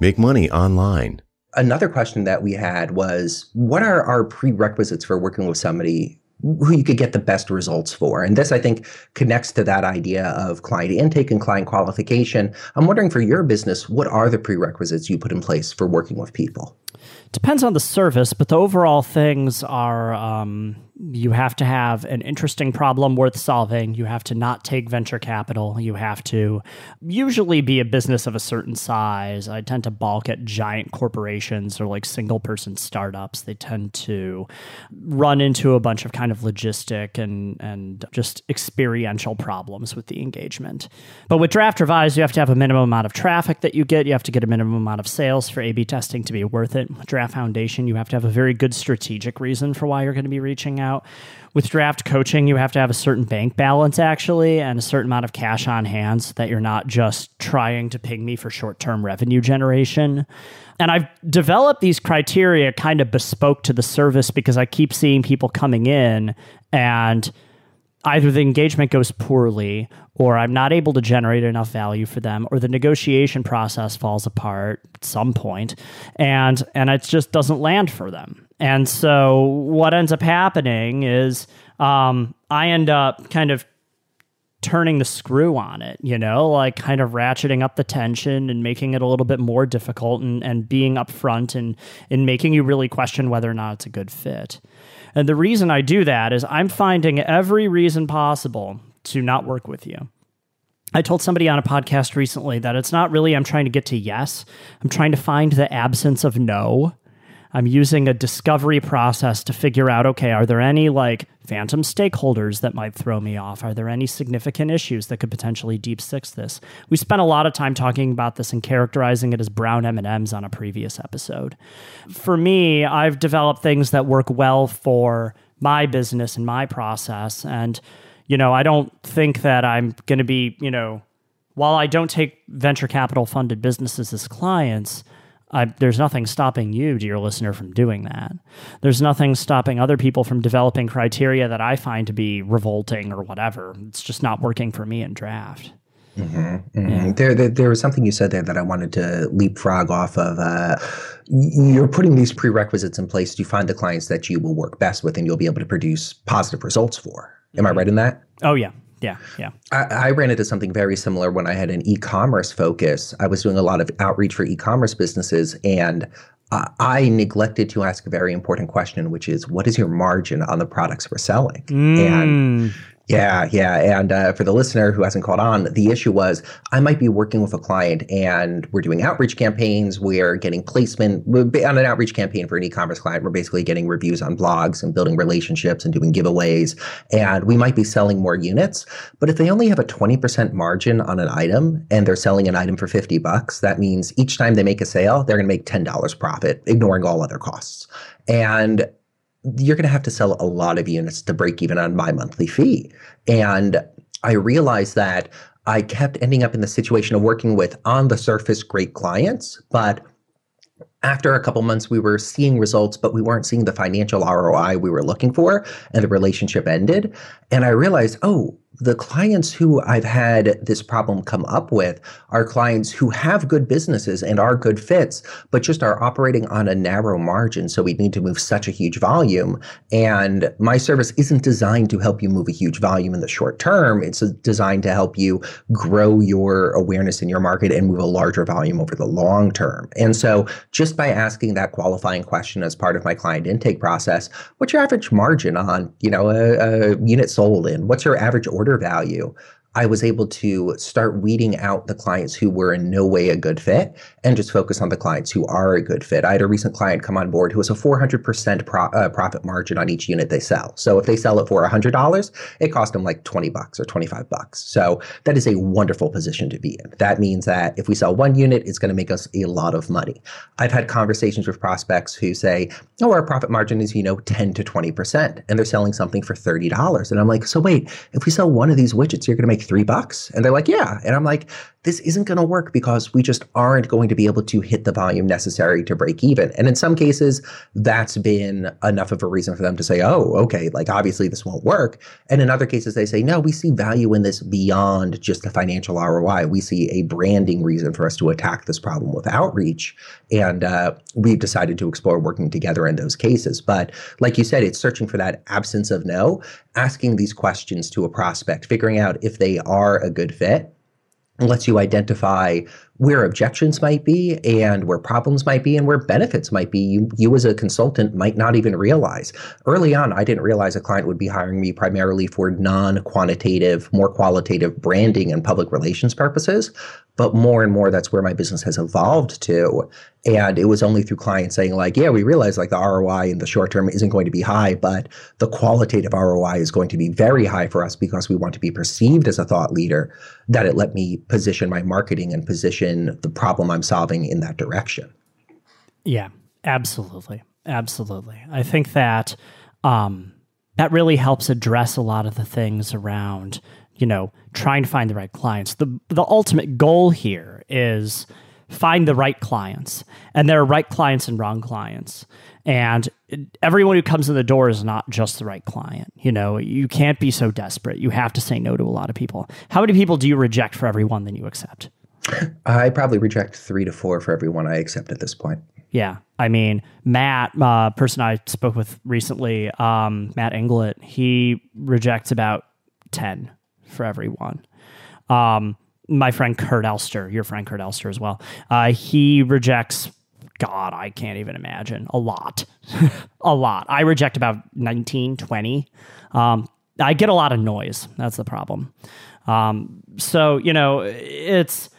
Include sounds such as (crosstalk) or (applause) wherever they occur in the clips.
Make money online. Another question that we had was what are our prerequisites for working with somebody who you could get the best results for. And this, I think, connects to that idea of client intake and client qualification. I'm wondering for your business, what are the prerequisites you put in place for working with people? Depends on the service, but the overall things are um, you have to have an interesting problem worth solving. You have to not take venture capital. You have to usually be a business of a certain size. I tend to balk at giant corporations or like single person startups. They tend to run into a bunch of kind of logistic and, and just experiential problems with the engagement. But with Draft Revise, you have to have a minimum amount of traffic that you get. You have to get a minimum amount of sales for A B testing to be worth it. Draft Foundation, you have to have a very good strategic reason for why you're going to be reaching out out. With draft coaching, you have to have a certain bank balance actually and a certain amount of cash on hand so that you're not just trying to ping me for short term revenue generation. And I've developed these criteria kind of bespoke to the service because I keep seeing people coming in and either the engagement goes poorly or I'm not able to generate enough value for them or the negotiation process falls apart at some point and and it just doesn't land for them. And so what ends up happening is um, I end up kind of turning the screw on it, you know, like kind of ratcheting up the tension and making it a little bit more difficult and, and being upfront and, and making you really question whether or not it's a good fit. And the reason I do that is I'm finding every reason possible to not work with you. I told somebody on a podcast recently that it's not really I'm trying to get to yes, I'm trying to find the absence of no I'm using a discovery process to figure out okay, are there any like phantom stakeholders that might throw me off? Are there any significant issues that could potentially deep six this? We spent a lot of time talking about this and characterizing it as brown M&Ms on a previous episode. For me, I've developed things that work well for my business and my process and you know, I don't think that I'm going to be, you know, while I don't take venture capital funded businesses as clients, I, there's nothing stopping you, dear listener, from doing that. There's nothing stopping other people from developing criteria that I find to be revolting or whatever. It's just not working for me in draft. Mm-hmm, mm-hmm. Yeah. There, there, there, was something you said there that I wanted to leapfrog off of. Uh, you're putting these prerequisites in place to find the clients that you will work best with and you'll be able to produce positive results for. Am mm-hmm. I right in that? Oh, yeah. Yeah, yeah. I, I, ran into something very similar when I had an e-commerce focus. I was doing a lot of outreach for e-commerce businesses, and uh, I neglected to ask a very important question, which is, what is your margin on the products we're selling? Mm. And yeah, yeah. And uh, for the listener who hasn't caught on, the issue was I might be working with a client and we're doing outreach campaigns. We're getting placement on an outreach campaign for an e commerce client. We're basically getting reviews on blogs and building relationships and doing giveaways. And we might be selling more units. But if they only have a 20% margin on an item and they're selling an item for 50 bucks, that means each time they make a sale, they're going to make $10 profit, ignoring all other costs. And you're going to have to sell a lot of units to break even on my monthly fee. And I realized that I kept ending up in the situation of working with on the surface great clients, but after a couple months we were seeing results but we weren't seeing the financial ROI we were looking for and the relationship ended and I realized oh the clients who I've had this problem come up with are clients who have good businesses and are good fits, but just are operating on a narrow margin. So we need to move such a huge volume. And my service isn't designed to help you move a huge volume in the short term. It's designed to help you grow your awareness in your market and move a larger volume over the long term. And so just by asking that qualifying question as part of my client intake process, what's your average margin on, you know, a, a unit sold in? What's your average order order value I was able to start weeding out the clients who were in no way a good fit and just focus on the clients who are a good fit. I had a recent client come on board who has a 400% pro, uh, profit margin on each unit they sell. So if they sell it for $100, it cost them like 20 bucks or 25 bucks. So that is a wonderful position to be in. That means that if we sell one unit, it's going to make us a lot of money. I've had conversations with prospects who say, oh, our profit margin is, you know, 10 to 20%, and they're selling something for $30. And I'm like, so wait, if we sell one of these widgets, you're going to make three bucks? And they're like, yeah. And I'm like, this isn't going to work because we just aren't going to be able to hit the volume necessary to break even. And in some cases, that's been enough of a reason for them to say, oh, okay, like obviously this won't work. And in other cases, they say, no, we see value in this beyond just the financial ROI. We see a branding reason for us to attack this problem with outreach. And uh, we've decided to explore working together in those cases. But like you said, it's searching for that absence of no, asking these questions to a prospect, figuring out if they are a good fit lets you identify where objections might be and where problems might be and where benefits might be you you as a consultant might not even realize. Early on i didn't realize a client would be hiring me primarily for non-quantitative more qualitative branding and public relations purposes but more and more that's where my business has evolved to. And it was only through clients saying like yeah we realize like the roi in the short term isn't going to be high but the qualitative roi is going to be very high for us because we want to be perceived as a thought leader that it let me position my marketing and position the problem i'm solving in that direction yeah absolutely absolutely i think that um that really helps address a lot of the things around you know, trying to find the right clients. The the ultimate goal here is find the right clients. And there are right clients and wrong clients. And everyone who comes in the door is not just the right client. You know, you can't be so desperate. You have to say no to a lot of people. How many people do you reject for every one that you accept? I probably reject three to four for every one I accept at this point. Yeah. I mean, Matt, uh, person I spoke with recently, um, Matt Inglot, he rejects about 10 for everyone. Um, my friend Kurt Elster, your friend Kurt Elster as well, uh, he rejects, God, I can't even imagine, a lot. (laughs) a lot. I reject about 19, 20. Um, I get a lot of noise. That's the problem. Um, so, you know, it's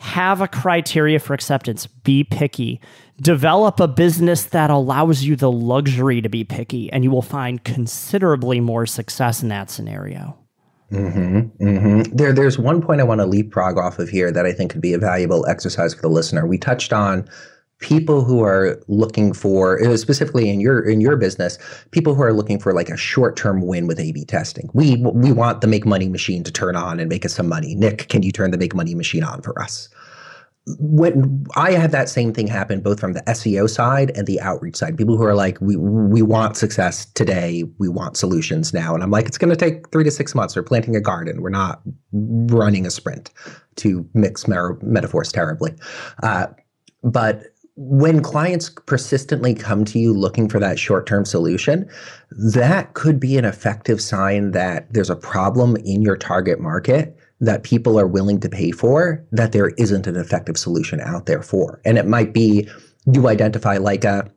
have a criteria for acceptance, be picky, develop a business that allows you the luxury to be picky, and you will find considerably more success in that scenario. Mm-hmm, mm-hmm. There, there's one point I want to leapfrog off of here that I think could be a valuable exercise for the listener. We touched on people who are looking for specifically in your in your business people who are looking for like a short-term win with A/B testing. We we want the make money machine to turn on and make us some money. Nick, can you turn the make money machine on for us? when I had that same thing happen both from the SEO side and the outreach side. People who are like, we we want success today, we want solutions now, and I'm like, it's going to take three to six months. We're planting a garden. We're not running a sprint. To mix mer- metaphors terribly, uh, but when clients persistently come to you looking for that short term solution, that could be an effective sign that there's a problem in your target market that people are willing to pay for that there isn't an effective solution out there for. And it might be you identify like a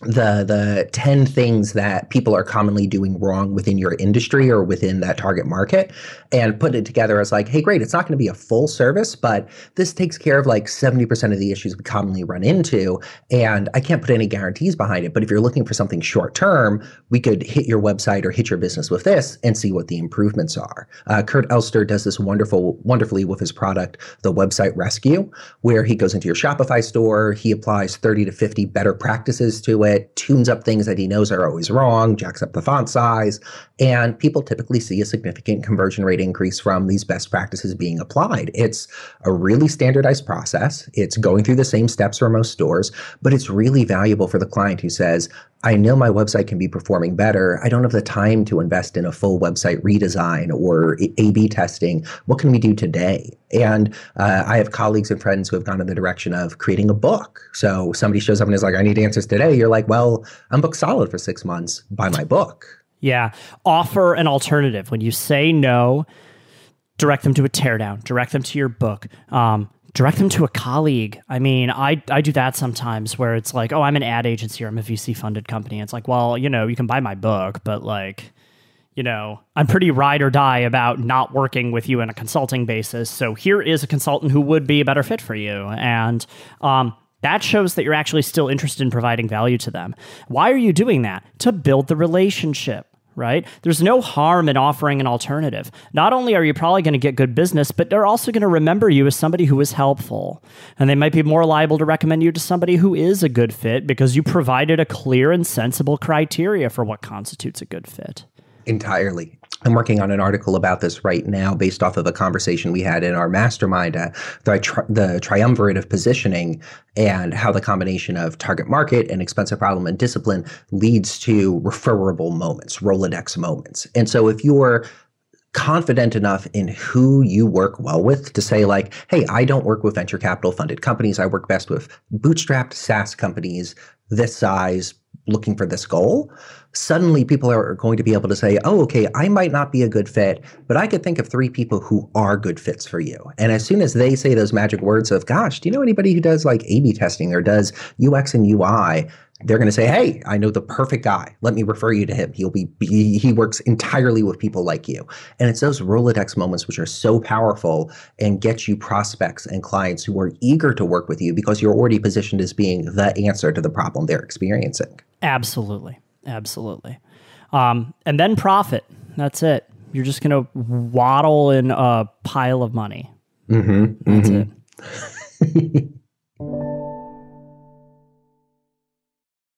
the the 10 things that people are commonly doing wrong within your industry or within that target market and put it together as like hey great it's not going to be a full service but this takes care of like 70% of the issues we commonly run into and i can't put any guarantees behind it but if you're looking for something short term we could hit your website or hit your business with this and see what the improvements are. Uh, kurt elster does this wonderful wonderfully with his product the website rescue where he goes into your shopify store he applies 30 to 50 better practices to it, tunes up things that he knows are always wrong, jacks up the font size, and people typically see a significant conversion rate increase from these best practices being applied. It's a really standardized process. It's going through the same steps for most stores, but it's really valuable for the client who says, I know my website can be performing better. I don't have the time to invest in a full website redesign or A B testing. What can we do today? And uh, I have colleagues and friends who have gone in the direction of creating a book. So somebody shows up and is like, I need answers today. You're like, well, I'm booked solid for six months. Buy my book. Yeah. Offer an alternative. When you say no, direct them to a teardown, direct them to your book. Um, direct them to a colleague. I mean, I, I do that sometimes where it's like, oh, I'm an ad agency or I'm a VC funded company. It's like, well, you know, you can buy my book, but like, you know, I'm pretty ride or die about not working with you in a consulting basis. So here is a consultant who would be a better fit for you. And um, that shows that you're actually still interested in providing value to them. Why are you doing that? To build the relationship right? There's no harm in offering an alternative. Not only are you probably going to get good business, but they're also going to remember you as somebody who is helpful. And they might be more liable to recommend you to somebody who is a good fit because you provided a clear and sensible criteria for what constitutes a good fit. Entirely. I'm working on an article about this right now based off of a conversation we had in our mastermind, the, tri- the triumvirate of positioning and how the combination of target market and expensive problem and discipline leads to referable moments, Rolodex moments. And so if you're confident enough in who you work well with to say like hey i don't work with venture capital funded companies i work best with bootstrapped saas companies this size looking for this goal, suddenly people are going to be able to say, oh, okay, I might not be a good fit, but I could think of three people who are good fits for you. And as soon as they say those magic words of, gosh, do you know anybody who does like A B testing or does UX and UI? They're going to say, hey, I know the perfect guy. Let me refer you to him. He'll be, he, he works entirely with people like you. And it's those Rolodex moments which are so powerful and get you prospects and clients who are eager to work with you because you're already positioned as being the answer to the problem they're experiencing. Absolutely. Absolutely. Um, and then profit. That's it. You're just going to waddle in a pile of money. Mm-hmm, That's mm-hmm. it. (laughs)